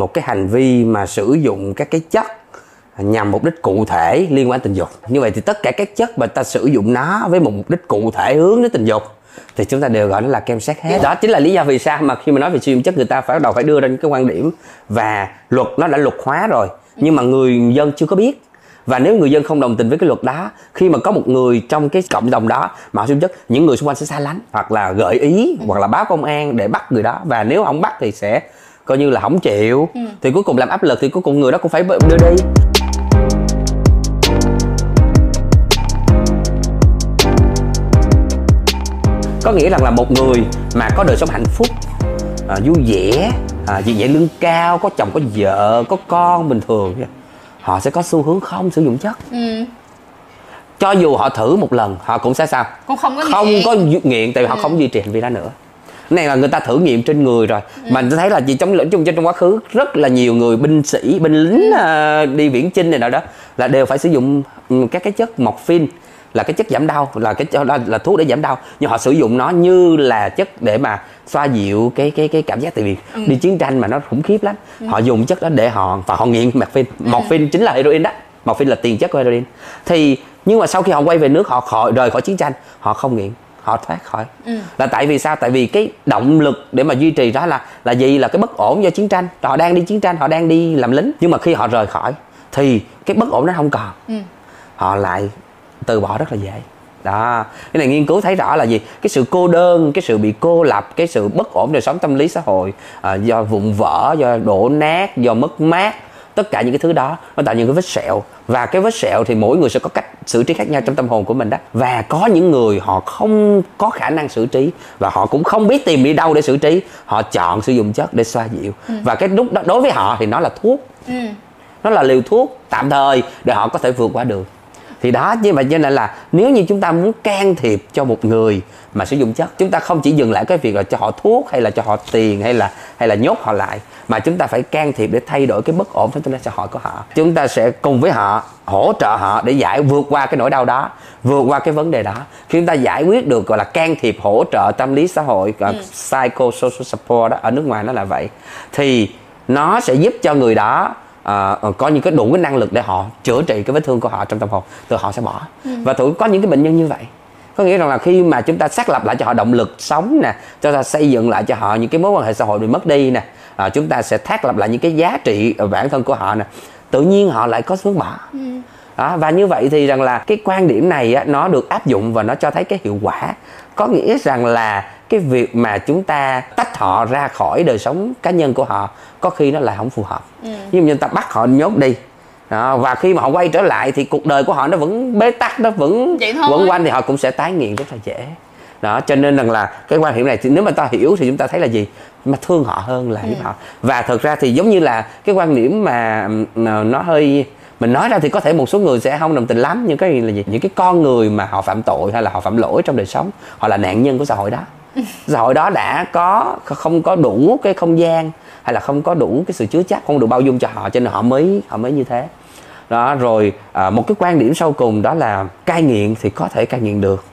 một cái hành vi mà sử dụng các cái chất nhằm mục đích cụ thể liên quan tình dục. Như vậy thì tất cả các chất mà ta sử dụng nó với một mục đích cụ thể hướng đến tình dục thì chúng ta đều gọi nó là kem sát hết. Đó chính là lý do vì sao mà khi mà nói về sử dụng chất người ta phải bắt đầu phải đưa ra những cái quan điểm và luật nó đã luật hóa rồi, nhưng mà người dân chưa có biết. Và nếu người dân không đồng tình với cái luật đó, khi mà có một người trong cái cộng đồng đó mà sử dụng chất, những người xung quanh sẽ xa lánh hoặc là gợi ý hoặc là báo công an để bắt người đó. Và nếu không bắt thì sẽ coi như là không chịu ừ. thì cuối cùng làm áp lực thì cuối cùng người đó cũng phải đưa đi có nghĩa rằng là một người mà có đời sống hạnh phúc à, vui vẻ à, dị lương cao có chồng có vợ có con bình thường họ sẽ có xu hướng không sử dụng chất ừ. cho dù họ thử một lần họ cũng sẽ sao cũng không có không nghiện. có nghiện tại vì ừ. họ không duy trì hành vi đó nữa này là người ta thử nghiệm trên người rồi ừ. mà tôi thấy là gì trong lẫn chung trong quá khứ rất là nhiều người binh sĩ binh lính ừ. uh, đi viễn chinh này nào đó là đều phải sử dụng um, các cái chất morphine là cái chất giảm đau là cái là, là thuốc để giảm đau nhưng họ sử dụng nó như là chất để mà xoa dịu cái cái cái cảm giác tại vì ừ. đi chiến tranh mà nó khủng khiếp lắm ừ. họ dùng chất đó để họ và họ nghiện morphine ừ. morphine chính là heroin đó morphine là tiền chất của heroin thì nhưng mà sau khi họ quay về nước họ khỏi rời khỏi chiến tranh họ không nghiện họ thoát khỏi. Ừ. là tại vì sao? Tại vì cái động lực để mà duy trì đó là là gì? Là cái bất ổn do chiến tranh. Họ đang đi chiến tranh họ đang đi làm lính. Nhưng mà khi họ rời khỏi thì cái bất ổn nó không còn. Ừ. họ lại từ bỏ rất là dễ. Đó. Cái này nghiên cứu thấy rõ là gì? Cái sự cô đơn cái sự bị cô lập cái sự bất ổn đời sống tâm lý xã hội à, do vụn vỡ do đổ nát do mất mát tất cả những cái thứ đó nó tạo những cái vết sẹo. Và cái vết sẹo thì mỗi người sẽ có cách xử trí khác nhau trong tâm hồn của mình đó. Và có những người họ không có khả năng xử trí và họ cũng không biết tìm đi đâu để xử trí. Họ chọn sử dụng chất để xoa dịu. Ừ. và cái lúc đó đối với họ thì nó là thuốc. Ừ. nó là liều thuốc tạm thời để họ có thể vượt qua được. Thì đó như vậy cho nên là nếu như chúng ta muốn can thiệp cho một người mà sử dụng chất chúng ta không chỉ dừng lại cái việc là cho họ thuốc hay là cho họ tiền hay là hay là nhốt họ lại mà chúng ta phải can thiệp để thay đổi cái bất ổn trong xã hội của họ chúng ta sẽ cùng với họ hỗ trợ họ để giải vượt qua cái nỗi đau đó vượt qua cái vấn đề đó khi chúng ta giải quyết được gọi là can thiệp hỗ trợ tâm lý xã hội ừ. psychosocial support đó ở nước ngoài nó là vậy thì nó sẽ giúp cho người đó à, có những cái đủ cái năng lực để họ chữa trị cái vết thương của họ trong tâm hồn từ họ sẽ bỏ ừ. và tụi có những cái bệnh nhân như vậy có nghĩa rằng là khi mà chúng ta xác lập lại cho họ động lực sống nè cho ta xây dựng lại cho họ những cái mối quan hệ xã hội bị mất đi nè à, chúng ta sẽ thác lập lại những cái giá trị bản thân của họ nè tự nhiên họ lại có hướng bỏ ừ. đó, và như vậy thì rằng là cái quan điểm này á, nó được áp dụng và nó cho thấy cái hiệu quả có nghĩa rằng là cái việc mà chúng ta tách họ ra khỏi đời sống cá nhân của họ có khi nó lại không phù hợp ừ. nhưng mà chúng ta bắt họ nhốt đi đó, và khi mà họ quay trở lại thì cuộc đời của họ nó vẫn bế tắc nó vẫn vẫn quanh thì họ cũng sẽ tái nghiện rất là dễ. Đó cho nên rằng là cái quan điểm này thì nếu mà ta hiểu thì chúng ta thấy là gì? Mà thương họ hơn là ừ. họ. Và thực ra thì giống như là cái quan điểm mà nó hơi mình nói ra thì có thể một số người sẽ không đồng tình lắm nhưng cái là gì? Những cái con người mà họ phạm tội hay là họ phạm lỗi trong đời sống họ là nạn nhân của xã hội đó xã hội đó đã có không có đủ cái không gian hay là không có đủ cái sự chứa chấp không đủ bao dung cho họ cho nên họ mới họ mới như thế. Đó rồi à, một cái quan điểm sau cùng đó là cai nghiện thì có thể cai nghiện được.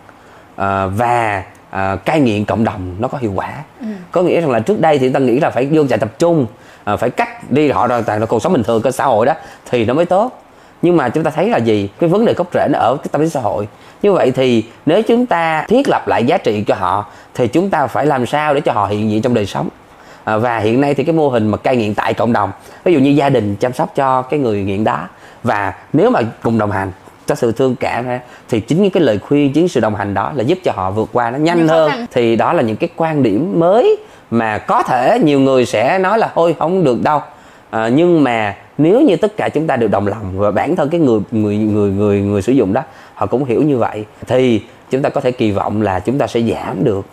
À, và à, cai nghiện cộng đồng nó có hiệu quả. Ừ. có nghĩa rằng là trước đây thì ta nghĩ là phải vô trại tập trung à, phải cách đi họ ra toàn là cuộc sống bình thường của xã hội đó thì nó mới tốt nhưng mà chúng ta thấy là gì? Cái vấn đề gốc rễ nó ở cái tâm lý xã hội. Như vậy thì nếu chúng ta thiết lập lại giá trị cho họ thì chúng ta phải làm sao để cho họ hiện diện trong đời sống? À, và hiện nay thì cái mô hình mà cai nghiện tại cộng đồng ví dụ như gia đình chăm sóc cho cái người nghiện đó và nếu mà cùng đồng hành có sự thương cảm thì chính những cái lời khuyên chính sự đồng hành đó là giúp cho họ vượt qua nó nhanh hơn. thì đó là những cái quan điểm mới mà có thể nhiều người sẽ nói là thôi không được đâu. À, nhưng mà nếu như tất cả chúng ta đều đồng lòng và bản thân cái người người người người người sử dụng đó họ cũng hiểu như vậy thì chúng ta có thể kỳ vọng là chúng ta sẽ giảm được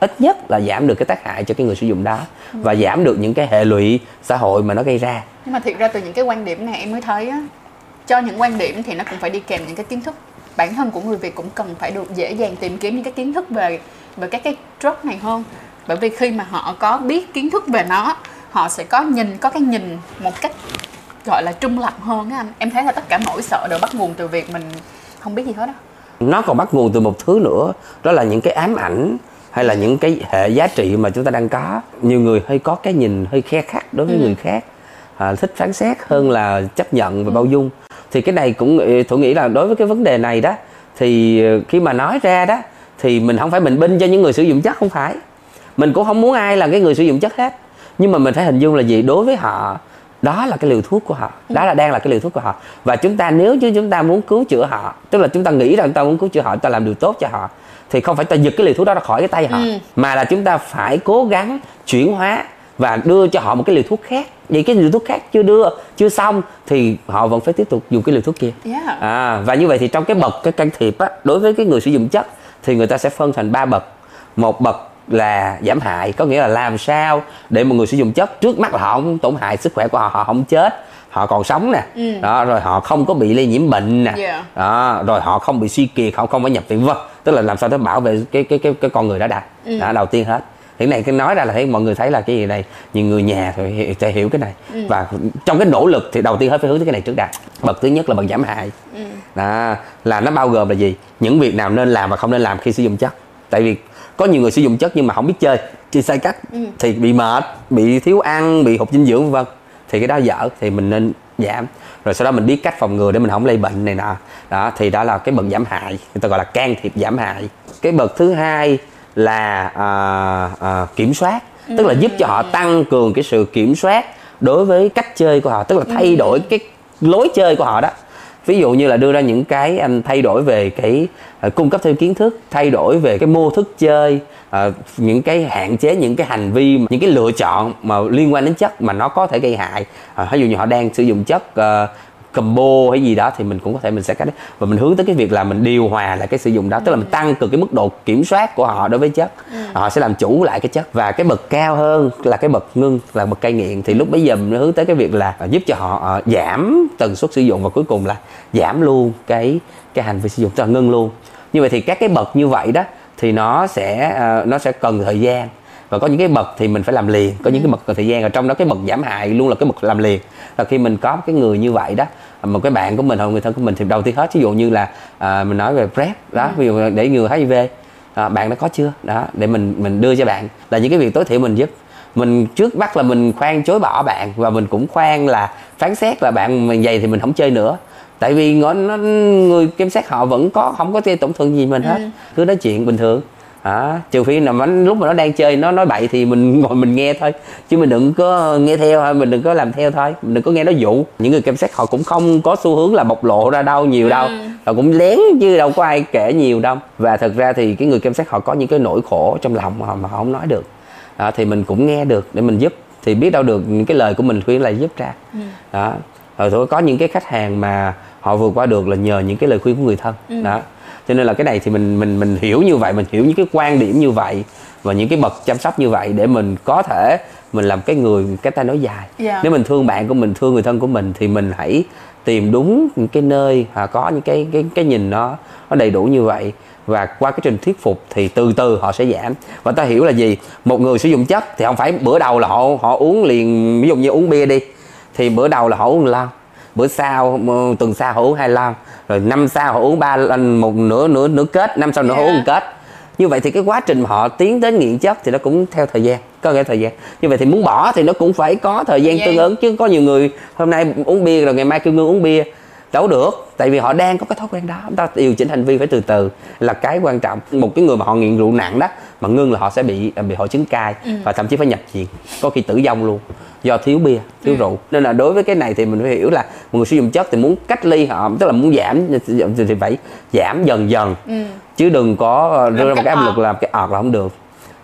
ít nhất là giảm được cái tác hại cho cái người sử dụng đó ừ. và giảm được những cái hệ lụy xã hội mà nó gây ra. Nhưng mà thiệt ra từ những cái quan điểm này em mới thấy á cho những quan điểm thì nó cũng phải đi kèm những cái kiến thức. Bản thân của người việt cũng cần phải được dễ dàng tìm kiếm những cái kiến thức về về các cái drug này hơn. Bởi vì khi mà họ có biết kiến thức về nó họ sẽ có nhìn có cái nhìn một cách gọi là trung lập hơn á anh. Em thấy là tất cả nỗi sợ đều bắt nguồn từ việc mình không biết gì hết á. Nó còn bắt nguồn từ một thứ nữa đó là những cái ám ảnh hay là những cái hệ giá trị mà chúng ta đang có. Nhiều người hơi có cái nhìn hơi khe khắc đối với ừ. người khác à, thích phán xét hơn là chấp nhận và bao dung. Thì cái này cũng ừ, thủ nghĩ là đối với cái vấn đề này đó thì ờ, khi mà nói ra đó thì mình không phải mình binh cho những người sử dụng chất không phải. Mình cũng không muốn ai là cái người sử dụng chất hết. Nhưng mà mình phải hình dung là gì? Đối với họ đó là cái liều thuốc của họ. Đó là đang là cái liều thuốc của họ. Và chúng ta nếu như chúng ta muốn cứu chữa họ tức là chúng ta nghĩ rằng ta muốn cứu chữa họ ta làm điều tốt cho họ thì không phải ta giật cái liều thuốc đó ra khỏi cái tay họ Ừ. mà là chúng ta phải cố gắng chuyển hóa và đưa cho họ một cái liều thuốc khác. Vậy cái liều thuốc khác chưa đưa chưa xong thì họ vẫn phải tiếp tục dùng cái liều thuốc kia. Yeah. à, và như vậy thì trong cái bậc cái can thiệp á đối với cái người sử dụng chất thì người ta sẽ phân thành ba bậc. Một bậc là giảm hại có nghĩa là làm sao để một người sử dụng chất trước mắt là họ không tổn hại sức khỏe của họ họ không chết họ còn sống nè. Ừ. đó rồi họ không có bị lây nhiễm bệnh nè. Yeah. đó rồi họ không bị suy kiệt họ không phải nhập viện vân tức là làm sao để bảo vệ cái cái cái cái con người đó đã. Ừ. đó đầu tiên hết. Cái này cái nói ra là thấy mọi người thấy là cái gì này những người nhà thì hiểu, sẽ hiểu cái này. Ừ. và trong cái nỗ lực thì đầu tiên hết phải hướng tới cái này trước đã. Bậc thứ nhất là bậc giảm hại. Ừ. đó là nó bao gồm là gì? Những việc nào nên làm và không nên làm khi sử dụng chất. Tại vì có nhiều người sử dụng chất nhưng mà không biết chơi. Chơi sai cách Ừ. thì bị mệt bị thiếu ăn bị hụt dinh dưỡng vân vân. Thì cái đó dở thì mình nên giảm. Rồi sau đó mình biết cách phòng ngừa để mình không lây bệnh này nọ. Đó thì đó là cái bậc giảm hại người ta gọi là can thiệp giảm hại. Cái bậc thứ hai là à, à, kiểm soát tức là giúp cho họ tăng cường cái sự kiểm soát đối với cách chơi của họ tức là thay đổi cái lối chơi của họ đó ví dụ như là đưa ra những cái anh thay đổi về cái ờ, cung cấp thêm kiến thức, thay đổi về cái mô thức chơi ờ, những cái hạn chế, những cái hành vi những cái lựa chọn mà liên quan đến chất mà nó có thể gây hại. Ờ, ví dụ như họ đang sử dụng chất combo hay gì đó thì mình cũng có thể mình sẽ cách và mình hướng tới cái việc là mình điều hòa lại cái sử dụng đó tức là mình tăng cường cái mức độ kiểm soát của họ đối với chất. Họ sẽ làm chủ lại cái chất. Và cái bậc cao hơn là cái bậc ngưng là bậc cai nghiện. Thì lúc bấy giờ mình hướng tới cái việc là giúp cho họ à, giảm tần suất sử dụng và cuối cùng là giảm luôn cái cái hành vi sử dụng tức là ngưng luôn. Như vậy thì các cái bậc như vậy đó thì nó sẽ à, nó sẽ cần thời gian và có những cái bậc thì mình phải làm liền có những cái bậc cần thời gian ở trong đó cái bậc giảm hại luôn là cái bậc làm liền. Là khi mình có cái người như vậy đó một cái bạn của mình hoặc người thân của mình thì đầu tiên hết ví dụ như là à, mình nói về prep đó ví dụ để người HIV à, bạn đã có chưa? Đó để mình mình đưa cho bạn. Là những cái việc tối thiểu mình giúp. Mình trước mắt là mình khoan chối bỏ bạn và mình cũng khoan là phán xét là bạn mình vậy thì mình không chơi nữa. Tại vì nó, nó người kiểm sát họ vẫn có không có gây tổn thương gì mình hết. Cứ nói chuyện bình thường à, trừ phi là lúc mà nó đang chơi nó nói bậy thì mình ngồi mình nghe thôi. Chứ mình đừng có nghe theo thôi mình đừng có làm theo thôi. Mình đừng có nghe nó dụ. Những người kiểm sát họ cũng không có xu hướng là bộc lộ ra đâu nhiều đâu. Họ cũng lén chứ đâu có ai kể nhiều đâu. Và thật ra thì cái người kiểm sát họ có những cái nỗi khổ trong lòng mà, mà họ không nói được. À, thì mình cũng nghe được để mình giúp. Thì biết đâu được những cái lời của mình khuyên là giúp ra. Đó. Rồi thôi có những cái khách hàng mà họ vượt qua được là nhờ những cái lời khuyên của người thân. Đó cho nên là cái này thì mình mình mình hiểu như vậy mình hiểu những cái quan điểm như vậy và những cái bậc chăm sóc như vậy để mình có thể mình làm cái người cái tay nói dài. Yeah. nếu mình thương bạn của mình thương người thân của mình thì mình hãy tìm đúng những cái nơi à, có những cái cái cái nhìn nó nó đầy đủ như vậy. Và qua cái trình thuyết phục thì từ từ họ sẽ giảm. Và ta hiểu là gì? Một người sử dụng chất thì không phải bữa đầu là họ họ uống liền ví dụ như uống bia đi thì bữa đầu là họ uống lon bữa sau tuần sau họ uống hai lon rồi năm sau họ uống ba lần một nửa nửa nửa kết năm sau nữa họ Yeah. uống một kết. Như vậy thì cái quá trình họ tiến đến nghiện chất thì nó cũng theo thời gian có cái thời gian. Như vậy thì muốn bỏ thì nó cũng phải có thời gian Thời tương ứng chứ có nhiều người hôm nay uống bia rồi ngày mai kêu ngưng uống bia đâu được tại vì họ đang có cái thói quen đó. Chúng ta điều chỉnh hành vi phải từ từ là cái quan trọng. Một cái người mà họ nghiện rượu nặng đó mà ngưng là họ sẽ bị bị hội chứng cai và thậm chí phải nhập viện có khi tử vong luôn do thiếu bia thiếu rượu. Nên là đối với cái này thì mình phải hiểu là một người sử dụng chất thì muốn cách ly họ tức là muốn giảm thì phải giảm dần dần. Chứ đừng có đưa ra một cái áp lực làm cái ọt là không được.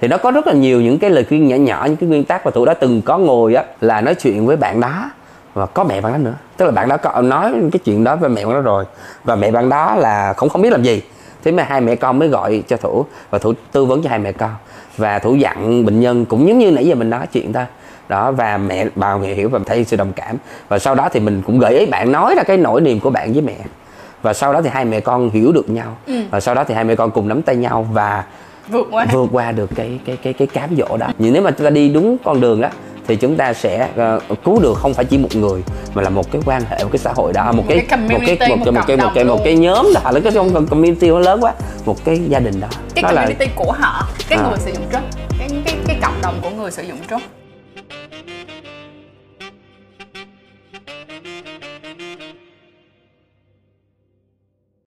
Thì nó có rất là nhiều những cái lời khuyên nhỏ nhỏ những cái nguyên tắc và thủ đã từng có ngồi á là nói chuyện với bạn đó và có mẹ bạn đó nữa. Tức là bạn đó có nói cái chuyện đó với mẹ bạn đó rồi. Và mẹ bạn đó là không không biết làm gì. Thế mà hai mẹ con mới gọi cho thủ. Và thủ tư vấn cho hai mẹ con. Và thủ dặn bệnh nhân cũng giống như nãy giờ mình nói chuyện thôi. Đó và mẹ bà mẹ hiểu và thấy sự đồng cảm. Và sau đó thì mình cũng gợi ý bạn nói ra cái nỗi niềm của bạn với mẹ. Và sau đó thì hai mẹ con hiểu được nhau. Và sau đó thì hai mẹ con cùng nắm tay nhau và vượt qua. vượt qua được cái cái cái cái cám dỗ đó. Nhưng nếu mà chúng ta đi đúng con đường đó thì chúng ta sẽ ờ, cứu được không phải chỉ một người mà là một cái quan hệ một cái xã hội đó. Một, cái, cái một cái community, một cái một một cái một cái một cái nhóm đó là cái trong community nó lớn quá. Một cái gia đình đó. Cái đó là community của họ cái À. người sử dụng drug cái cái cái cộng đồng của người sử dụng drug